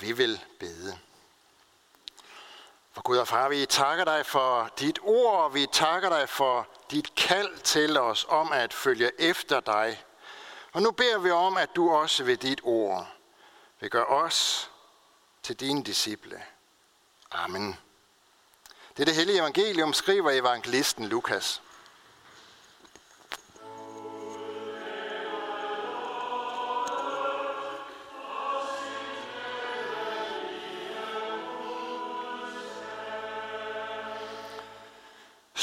Og vi vil bede. For Gud og Far, vi takker dig for dit ord, og vi takker dig for dit kald til os om at følge efter dig. Og nu beder vi om, at du også ved dit ord vil gøre os til dine disciple. Amen. Det er det hellige evangelium, skriver evangelisten Lukas.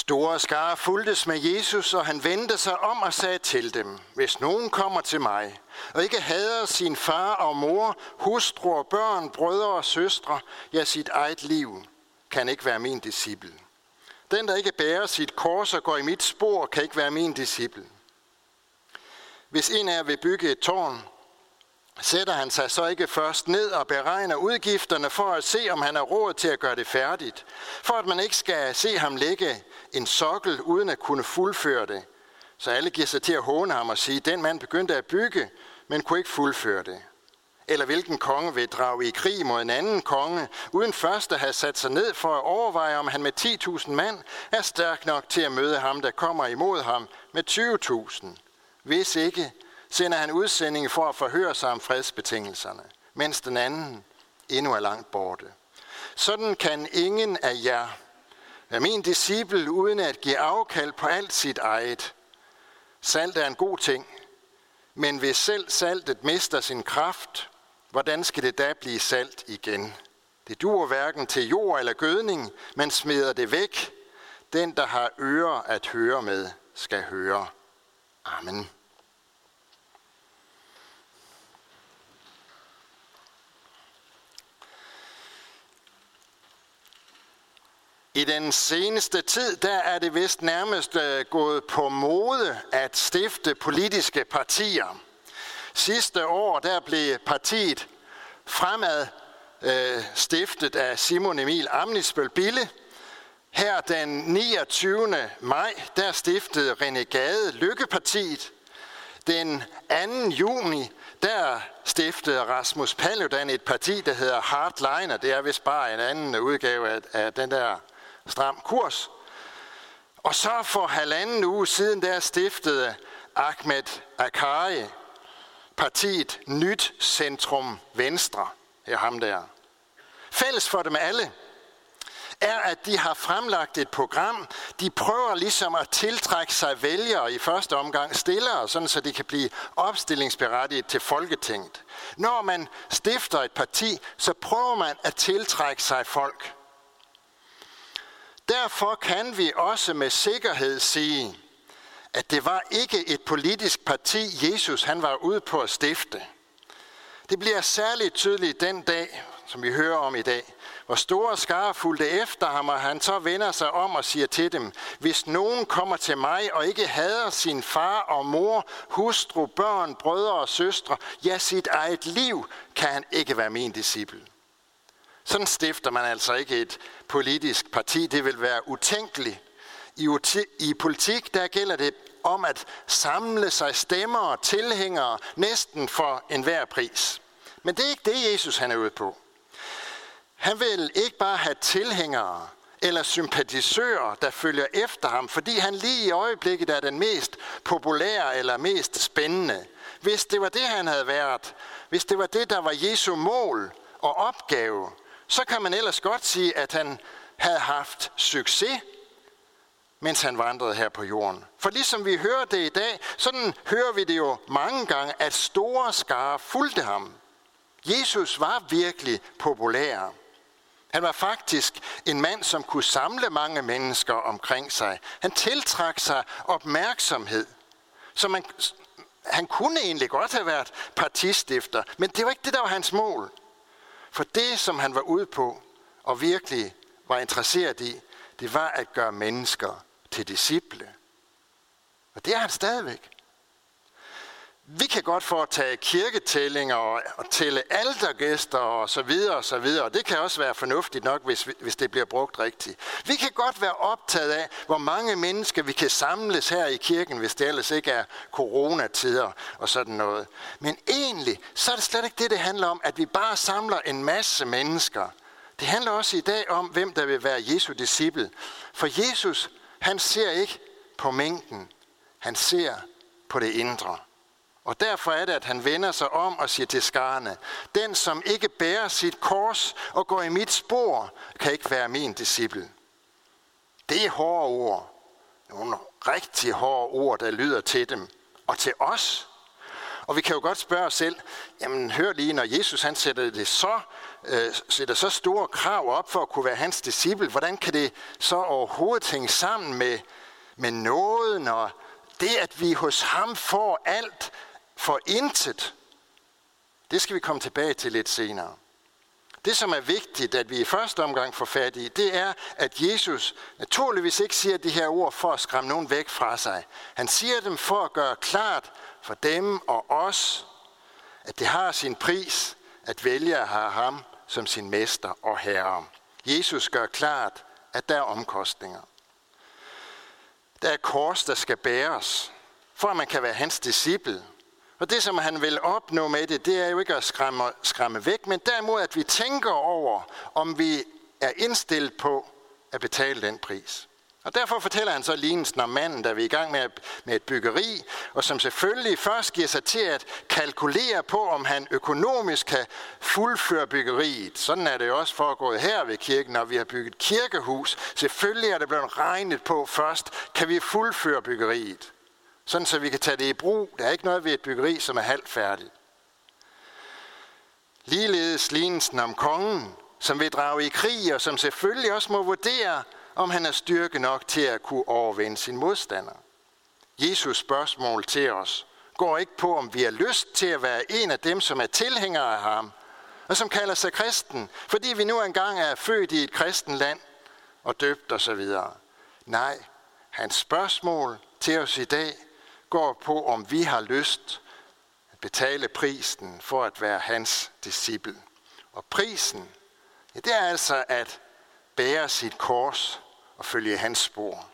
Store skare fuldtes med Jesus, og han vendte sig om og sagde til dem, hvis nogen kommer til mig, og ikke hader sin far og mor, hustru og børn, brødre og søstre, ja sit eget liv, kan ikke være min disciple. Den, der ikke bærer sit kors og går i mit spor, kan ikke være min disciple. Hvis en af jer vil bygge et tårn, sætter han sig så ikke først ned og beregner udgifterne for at se, om han har råd til at gøre det færdigt. For at man ikke skal se ham lægge en sokkel uden at kunne fuldføre det. Så alle giver sig til at håne ham og sige, den mand begyndte at bygge, men kunne ikke fuldføre det. Eller hvilken konge vil drage i krig mod en anden konge, uden først at have sat sig ned for at overveje, om han med 10.000 mand er stærk nok til at møde ham, der kommer imod ham med 20.000. Hvis ikke, sender han udsendinge for at forhøre sig om fredsbetingelserne, mens den anden endnu er langt borte. Sådan kan ingen af jer være min disciple uden at give afkald på alt sit eget. Salt er en god ting, men hvis selv saltet mister sin kraft, hvordan skal det da blive salt igen? Det dur hverken til jord eller gødning, men smider det væk. Den, der har ører at høre med, skal høre. Amen. I den seneste tid, der er det vist nærmest øh, gået på mode at stifte politiske partier. Sidste år, der blev partiet fremad øh, stiftet af Simon Emil Amnisbøl Bille. Her den 29. maj, der stiftede Renegade Lykkepartiet. Den 2. juni, der stiftede Rasmus Paludan et parti, der hedder Hardliner. Det er vist bare en anden udgave af, af den der stram kurs. Og så for halvanden uge siden, der stiftede Ahmed Akari partiet Nyt Centrum Venstre. er ham der. Fælles for dem alle er, at de har fremlagt et program. De prøver ligesom at tiltrække sig vælgere i første omgang stillere, sådan så de kan blive opstillingsberettiget til Folketinget. Når man stifter et parti, så prøver man at tiltrække sig folk. Derfor kan vi også med sikkerhed sige, at det var ikke et politisk parti, Jesus han var ude på at stifte. Det bliver særligt tydeligt den dag, som vi hører om i dag, hvor store skare fulgte efter ham, og han så vender sig om og siger til dem, hvis nogen kommer til mig og ikke hader sin far og mor, hustru, børn, brødre og søstre, ja sit eget liv, kan han ikke være min disciple. Sådan stifter man altså ikke et politisk parti. Det vil være utænkeligt. I, I politik der gælder det om at samle sig stemmer og tilhængere næsten for enhver pris. Men det er ikke det, Jesus han er ude på. Han vil ikke bare have tilhængere eller sympatisører, der følger efter ham, fordi han lige i øjeblikket er den mest populære eller mest spændende. Hvis det var det, han havde været, hvis det var det, der var Jesu mål og opgave, så kan man ellers godt sige, at han havde haft succes, mens han vandrede her på jorden. For ligesom vi hører det i dag, sådan hører vi det jo mange gange, at store skare fulgte ham. Jesus var virkelig populær. Han var faktisk en mand, som kunne samle mange mennesker omkring sig. Han tiltrak sig opmærksomhed. Så man, han kunne egentlig godt have været partistifter, men det var ikke det, der var hans mål. For det, som han var ude på og virkelig var interesseret i, det var at gøre mennesker til disciple. Og det er han stadigvæk vi kan godt foretage kirketællinger og, og tælle aldergæster og så videre og så videre. Og det kan også være fornuftigt nok, hvis, hvis det bliver brugt rigtigt. Vi kan godt være optaget af, hvor mange mennesker vi kan samles her i kirken, hvis det ellers ikke er coronatider og sådan noget. Men egentlig, så er det slet ikke det, det handler om, at vi bare samler en masse mennesker. Det handler også i dag om, hvem der vil være Jesu disciple. For Jesus, han ser ikke på mængden. Han ser på det indre. Og derfor er det, at han vender sig om og siger til skarne, den som ikke bærer sit kors og går i mit spor, kan ikke være min disciple. Det er hårde ord. Nogle rigtig hårde ord, der lyder til dem. Og til os. Og vi kan jo godt spørge os selv, jamen hør lige, når Jesus han sætter, det så, øh, sætter så store krav op for at kunne være hans disciple, hvordan kan det så overhovedet hænge sammen med, med nåden og det, at vi hos ham får alt, for intet. Det skal vi komme tilbage til lidt senere. Det, som er vigtigt, at vi i første omgang får fat i, det er, at Jesus naturligvis ikke siger de her ord for at skræmme nogen væk fra sig. Han siger dem for at gøre klart for dem og os, at det har sin pris at vælge at have ham som sin mester og herre. Jesus gør klart, at der er omkostninger. Der er kors, der skal bæres, for at man kan være hans disciple, og det, som han vil opnå med det, det er jo ikke at skræmme, skræmme væk, men derimod, at vi tænker over, om vi er indstillet på at betale den pris. Og derfor fortæller han så lignelsen om manden, der er i gang med, med et byggeri, og som selvfølgelig først giver sig til at kalkulere på, om han økonomisk kan fuldføre byggeriet. Sådan er det jo også foregået her ved kirken, når vi har bygget kirkehus. Selvfølgelig er det blevet regnet på først, kan vi fuldføre byggeriet sådan så vi kan tage det i brug. Der er ikke noget ved et byggeri, som er halvt færdigt. Ligeledes lignelsen om kongen, som vil drage i krig, og som selvfølgelig også må vurdere, om han er styrke nok til at kunne overvinde sin modstander. Jesus spørgsmål til os går ikke på, om vi har lyst til at være en af dem, som er tilhængere af ham, og som kalder sig kristen, fordi vi nu engang er født i et kristen land og døbt osv. Nej, hans spørgsmål til os i dag går på, om vi har lyst at betale prisen for at være hans disciple. Og prisen, ja, det er altså at bære sit kors og følge hans spor.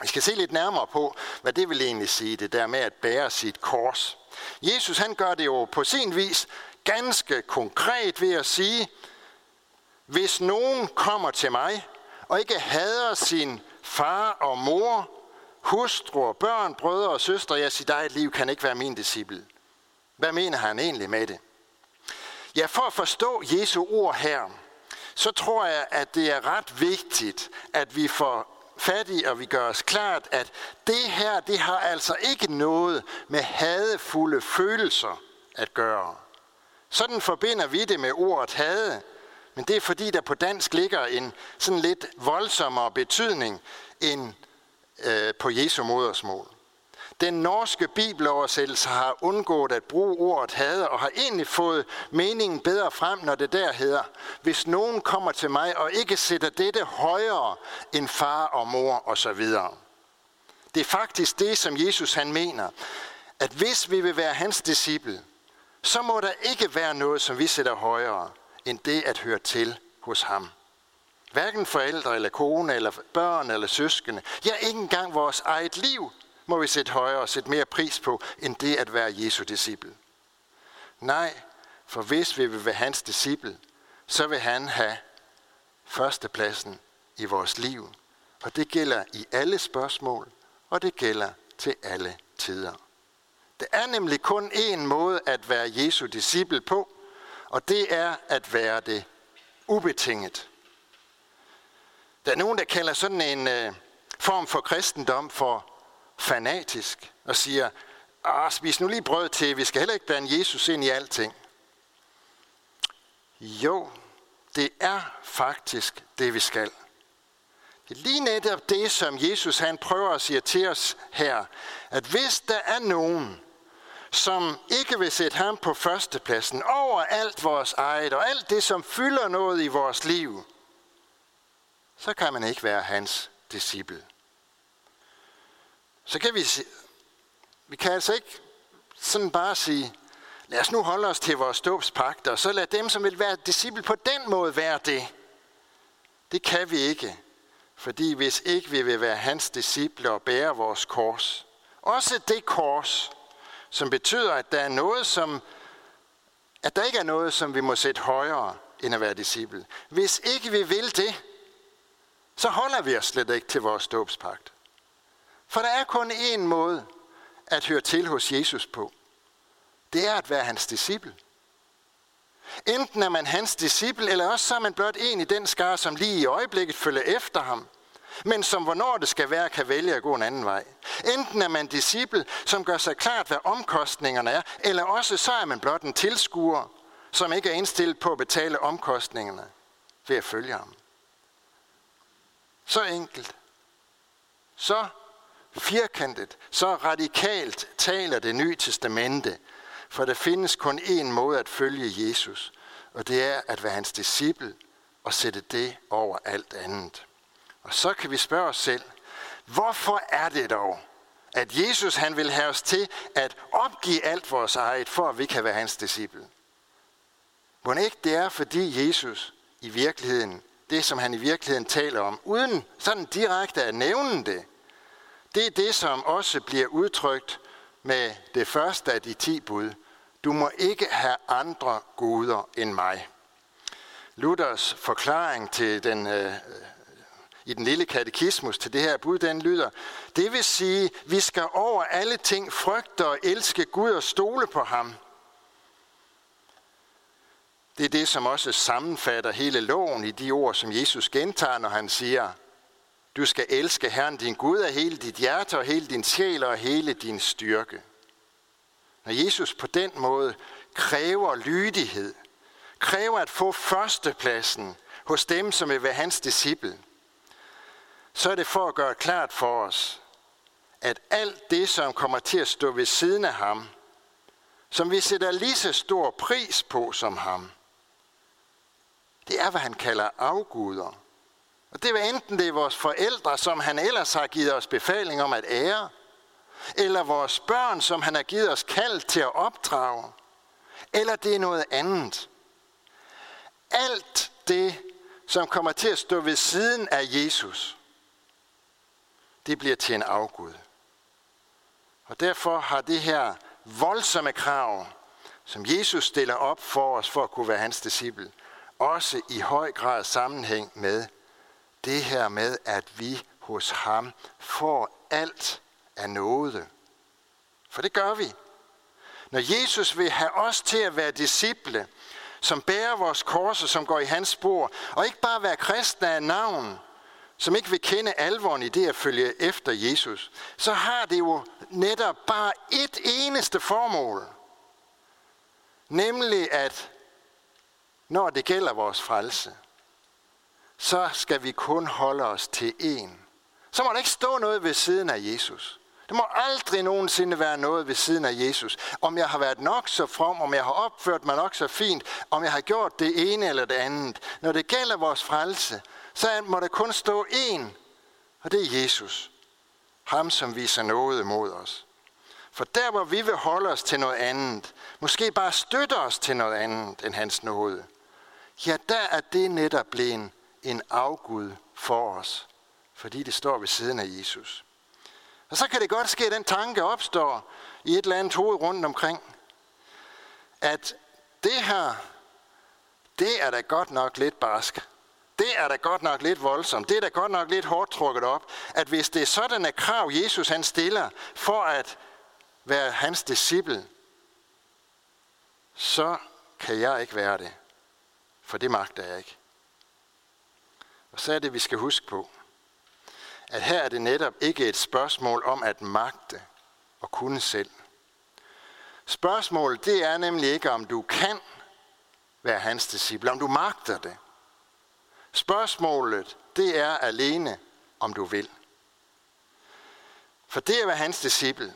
Vi skal se lidt nærmere på, hvad det vil egentlig sige, det der med at bære sit kors. Jesus han gør det jo på sin vis ganske konkret ved at sige, hvis nogen kommer til mig og ikke hader sin far og mor, hustruer, børn, brødre og søstre, ja, sit eget liv kan ikke være min disciple. Hvad mener han egentlig med det? Ja, for at forstå Jesu ord her, så tror jeg, at det er ret vigtigt, at vi får fat i, og vi gør os klart, at det her, det har altså ikke noget med hadefulde følelser at gøre. Sådan forbinder vi det med ordet hade, men det er fordi, der på dansk ligger en sådan lidt voldsommere betydning end øh, på Jesu modersmål. Den norske bibeloversættelse har undgået at bruge ordet hade og har egentlig fået meningen bedre frem, når det der hedder, hvis nogen kommer til mig og ikke sætter dette højere end far og mor osv. Det er faktisk det, som Jesus han mener, at hvis vi vil være hans disciple, så må der ikke være noget, som vi sætter højere end det at høre til hos ham. Hverken forældre eller kone eller børn eller søskende. Ja, ikke engang vores eget liv må vi sætte højere og sætte mere pris på, end det at være Jesu disciple. Nej, for hvis vi vil være hans disciple, så vil han have førstepladsen i vores liv. Og det gælder i alle spørgsmål, og det gælder til alle tider. Det er nemlig kun én måde at være Jesu disciple på, og det er at være det ubetinget. Der er nogen, der kalder sådan en øh, form for kristendom for fanatisk og siger, ah, spis nu lige brød til, vi skal heller ikke blande Jesus ind i alting. Jo, det er faktisk det, vi skal. Det er lige netop det, som Jesus han prøver at sige til os her, at hvis der er nogen, som ikke vil sætte ham på førstepladsen over alt vores eget og alt det, som fylder noget i vores liv, så kan man ikke være hans disciple. Så kan vi, vi kan altså ikke sådan bare sige, lad os nu holde os til vores dåbspagt, og så lad dem, som vil være disciple på den måde, være det. Det kan vi ikke, fordi hvis ikke vi vil være hans disciple og bære vores kors, også det kors, som betyder, at der er noget, som at der ikke er noget, som vi må sætte højere end at være disciple. Hvis ikke vi vil det, så holder vi os slet ikke til vores dåbspagt. For der er kun én måde at høre til hos Jesus på. Det er at være hans disciple. Enten er man hans disciple, eller også så er man blot en i den skare, som lige i øjeblikket følger efter ham, men som hvornår det skal være, kan vælge at gå en anden vej. Enten er man disciple, som gør sig klart, hvad omkostningerne er, eller også så er man blot en tilskuer, som ikke er indstillet på at betale omkostningerne ved at følge ham. Så enkelt. Så firkantet, så radikalt taler det nye testamente, for der findes kun én måde at følge Jesus, og det er at være hans disciple og sætte det over alt andet. Og så kan vi spørge os selv, hvorfor er det dog, at Jesus han vil have os til at opgive alt vores eget, for at vi kan være hans disciple? Må ikke det er, fordi Jesus i virkeligheden, det som han i virkeligheden taler om, uden sådan direkte at nævne det, det er det, som også bliver udtrykt med det første af de ti bud. Du må ikke have andre guder end mig. Luthers forklaring til den øh, i den lille katekismus til det her bud, den lyder, det vil sige, vi skal over alle ting frygte og elske Gud og stole på ham. Det er det, som også sammenfatter hele loven i de ord, som Jesus gentager, når han siger, du skal elske Herren din Gud af hele dit hjerte og hele din sjæl og hele din styrke. Når Jesus på den måde kræver lydighed, kræver at få førstepladsen hos dem, som vil være hans disciple, så er det for at gøre klart for os, at alt det, som kommer til at stå ved siden af ham, som vi sætter lige så stor pris på som ham, det er, hvad han kalder afguder. Og det er enten det er vores forældre, som han ellers har givet os befaling om at ære, eller vores børn, som han har givet os kald til at opdrage, eller det er noget andet. Alt det, som kommer til at stå ved siden af Jesus, det bliver til en afgud. Og derfor har det her voldsomme krav, som Jesus stiller op for os for at kunne være hans disciple, også i høj grad sammenhæng med det her med, at vi hos ham får alt af noget. For det gør vi. Når Jesus vil have os til at være disciple, som bærer vores korse, som går i hans spor, og ikke bare være kristne af navn, som ikke vil kende alvoren i det at følge efter Jesus, så har det jo netop bare et eneste formål. Nemlig at når det gælder vores frelse, så skal vi kun holde os til én. Så må der ikke stå noget ved siden af Jesus. Der må aldrig nogensinde være noget ved siden af Jesus. Om jeg har været nok så from, om jeg har opført mig nok så fint, om jeg har gjort det ene eller det andet. Når det gælder vores frelse, så må der kun stå én, og det er Jesus. Ham, som viser noget mod os. For der, hvor vi vil holde os til noget andet, måske bare støtte os til noget andet end hans nåde, ja, der er det netop blevet en afgud for os, fordi det står ved siden af Jesus. Og så kan det godt ske, at den tanke opstår i et eller andet hoved rundt omkring, at det her, det er da godt nok lidt barsk. Det er da godt nok lidt voldsomt. Det er da godt nok lidt hårdt trukket op, at hvis det er sådan et krav, Jesus han stiller for at være hans disciple, så kan jeg ikke være det. For det magter jeg ikke. Og så er det, vi skal huske på, at her er det netop ikke et spørgsmål om at magte og kunne selv. Spørgsmålet det er nemlig ikke, om du kan være hans disciple, om du magter det. Spørgsmålet, det er alene, om du vil. For det at være hans disciple,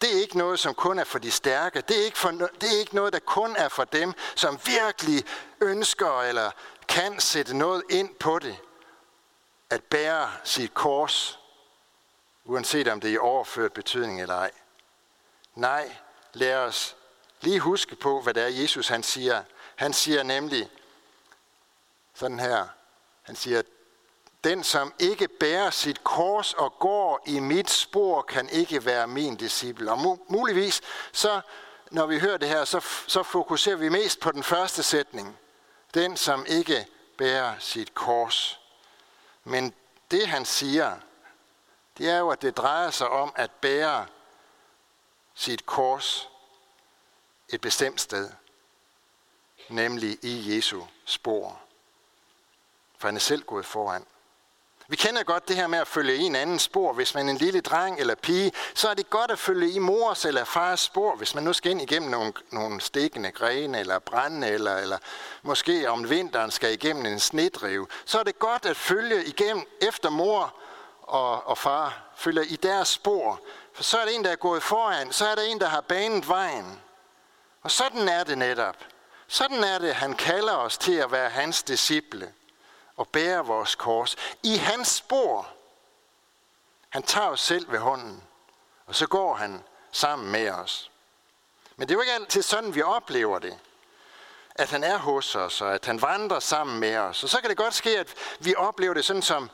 det er ikke noget, som kun er for de stærke. Det er, ikke for, det er ikke noget, der kun er for dem, som virkelig ønsker eller kan sætte noget ind på det. At bære sit kors, uanset om det er i overført betydning eller ej. Nej, lad os lige huske på, hvad det er, Jesus han siger. Han siger nemlig sådan her. Han siger, den som ikke bærer sit kors og går i mit spor, kan ikke være min disciple. Og muligvis, så når vi hører det her, så, så fokuserer vi mest på den første sætning. Den, som ikke bærer sit kors. Men det han siger, det er jo, at det drejer sig om at bære sit kors et bestemt sted, nemlig i Jesu spor. For han er selv gået foran. Vi kender godt det her med at følge i en anden spor. Hvis man er en lille dreng eller pige, så er det godt at følge i mors eller fars spor. Hvis man nu skal ind igennem nogle, nogle stikkende grene eller brænde, eller, eller måske om vinteren skal igennem en snedrive, så er det godt at følge igennem efter mor og, og far. Følge i deres spor. For så er der en, der er gået foran. Så er der en, der har banet vejen. Og sådan er det netop. Sådan er det, han kalder os til at være hans disciple og bære vores kors i hans spor. Han tager os selv ved hånden, og så går han sammen med os. Men det er jo ikke altid sådan, vi oplever det. At han er hos os, og at han vandrer sammen med os. Og så kan det godt ske, at vi oplever det sådan som,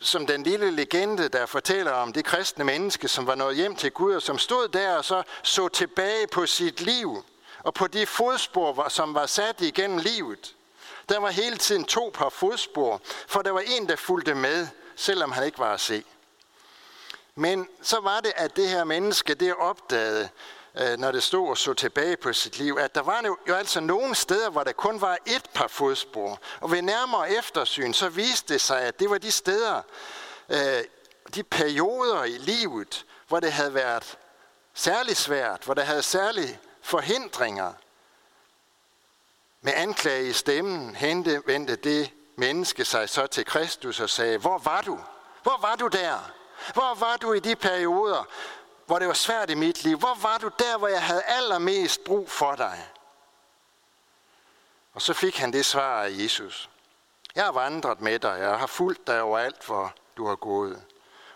som den lille legende, der fortæller om det kristne menneske, som var nået hjem til Gud, og som stod der og så så tilbage på sit liv, og på de fodspor, som var sat igennem livet. Der var hele tiden to par fodspor, for der var en, der fulgte med, selvom han ikke var at se. Men så var det, at det her menneske, det opdagede, øh, når det stod og så tilbage på sit liv, at der var jo altså nogle steder, hvor der kun var et par fodspor. Og ved nærmere eftersyn, så viste det sig, at det var de steder, øh, de perioder i livet, hvor det havde været særlig svært, hvor der havde særlige forhindringer, med anklage i stemmen hente, vendte det menneske sig så til Kristus og sagde, hvor var du? Hvor var du der? Hvor var du i de perioder, hvor det var svært i mit liv? Hvor var du der, hvor jeg havde allermest brug for dig? Og så fik han det svar af Jesus. Jeg har vandret med dig, jeg har fulgt dig overalt, hvor du har gået.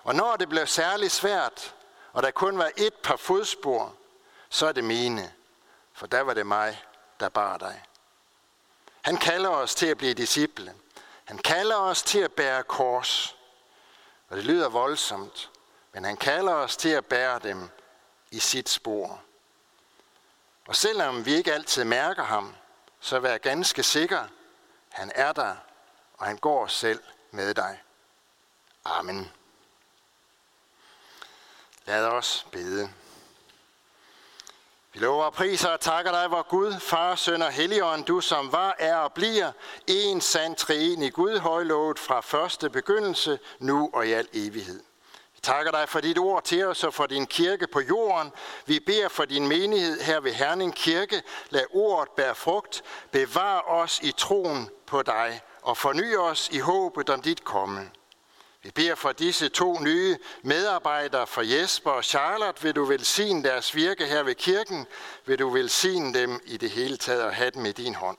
Og når det blev særligt svært, og der kun var et par fodspor, så er det mine, for der var det mig, der bar dig. Han kalder os til at blive disciple. Han kalder os til at bære kors. Og det lyder voldsomt, men han kalder os til at bære dem i sit spor. Og selvom vi ikke altid mærker ham, så vær ganske sikker, han er der, og han går selv med dig. Amen. Lad os bede. Vi lover og priser og takker dig, vor Gud, Far, Søn og Helligånd, du som var, er og bliver en sand træen i Gud, højlovet fra første begyndelse, nu og i al evighed. Vi takker dig for dit ord til os og for din kirke på jorden. Vi beder for din menighed her ved Herning Kirke. Lad ordet bære frugt. Bevar os i troen på dig og forny os i håbet om dit komme. Vi beder for disse to nye medarbejdere, for Jesper og Charlotte, vil du velsigne deres virke her ved kirken, vil du velsigne dem i det hele taget og have dem i din hånd.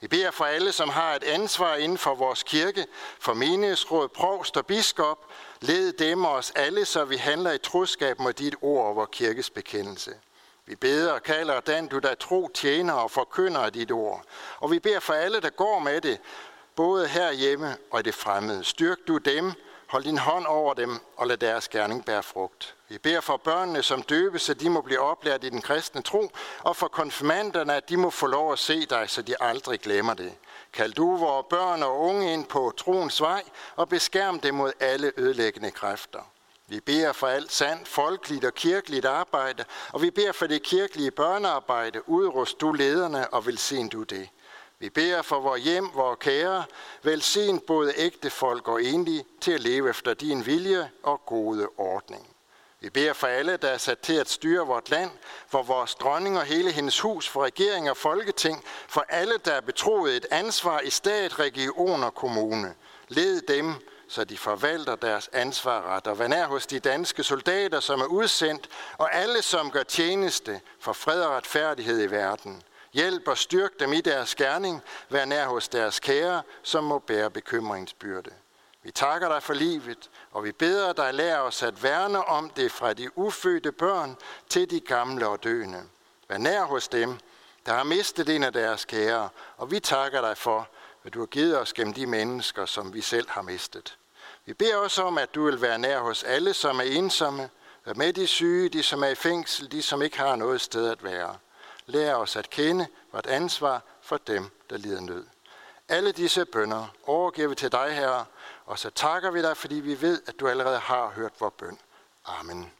Vi beder for alle, som har et ansvar inden for vores kirke, for menighedsråd, provst og biskop, led dem og os alle, så vi handler i troskab mod dit ord og vores kirkes bekendelse. Vi beder og kalder den, du der tro tjener og forkynder af dit ord. Og vi beder for alle, der går med det, både herhjemme og i det fremmede. Styrk du dem, Hold din hånd over dem, og lad deres gerning bære frugt. Vi beder for børnene, som døbes, så de må blive oplært i den kristne tro, og for konfirmanderne, at de må få lov at se dig, så de aldrig glemmer det. Kald du vores børn og unge ind på troens vej, og beskærm dem mod alle ødelæggende kræfter. Vi beder for alt sandt, folkeligt og kirkeligt arbejde, og vi beder for det kirkelige børnearbejde. Udrust du lederne, og velsign du det. Vi beder for vores hjem, vores kære, velsign både ægte folk og enlige til at leve efter din vilje og gode ordning. Vi beder for alle, der er sat til at styre vort land, for vores dronning og hele hendes hus, for regering og folketing, for alle, der er betroet et ansvar i stat, region og kommune. Led dem, så de forvalter deres ansvar ret, og vær nær hos de danske soldater, som er udsendt, og alle, som gør tjeneste for fred og retfærdighed i verden. Hjælp og styrk dem i deres gerning. Vær nær hos deres kære, som må bære bekymringsbyrde. Vi takker dig for livet, og vi beder dig lære os at værne om det fra de ufødte børn til de gamle og døende. Vær nær hos dem, der har mistet en af deres kære, og vi takker dig for, hvad du har givet os gennem de mennesker, som vi selv har mistet. Vi beder også om, at du vil være nær hos alle, som er ensomme, Vær med de syge, de som er i fængsel, de som ikke har noget sted at være. Lær os at kende vort ansvar for dem, der lider nød. Alle disse bønder overgiver vi til dig, Herre, og så takker vi dig, fordi vi ved, at du allerede har hørt vores bøn. Amen.